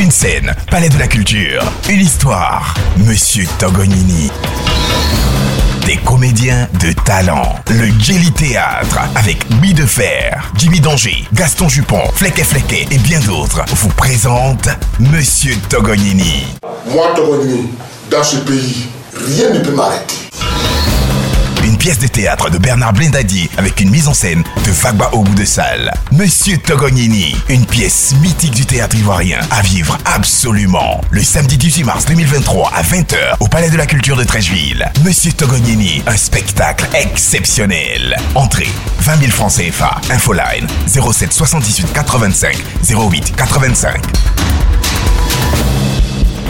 Une scène, Palais de la Culture. Une histoire, Monsieur Togonini. Des comédiens de talent. Le Jelly Théâtre avec Guy de Fer, Jimmy Danger, Gaston Jupon, Fleck Flecké et bien d'autres vous présente Monsieur Togonini. Moi, Togonini, dans ce pays, rien ne peut m'arrêter. Pièce de théâtre de Bernard Blendadi avec une mise en scène de Fagba au bout de salle. Monsieur Togonini, une pièce mythique du théâtre ivoirien à vivre absolument. Le samedi 18 mars 2023 à 20h au Palais de la Culture de Trècheville. Monsieur Togonini, un spectacle exceptionnel. Entrée 20 000 francs CFA. Infoline 07 78 85 08 85.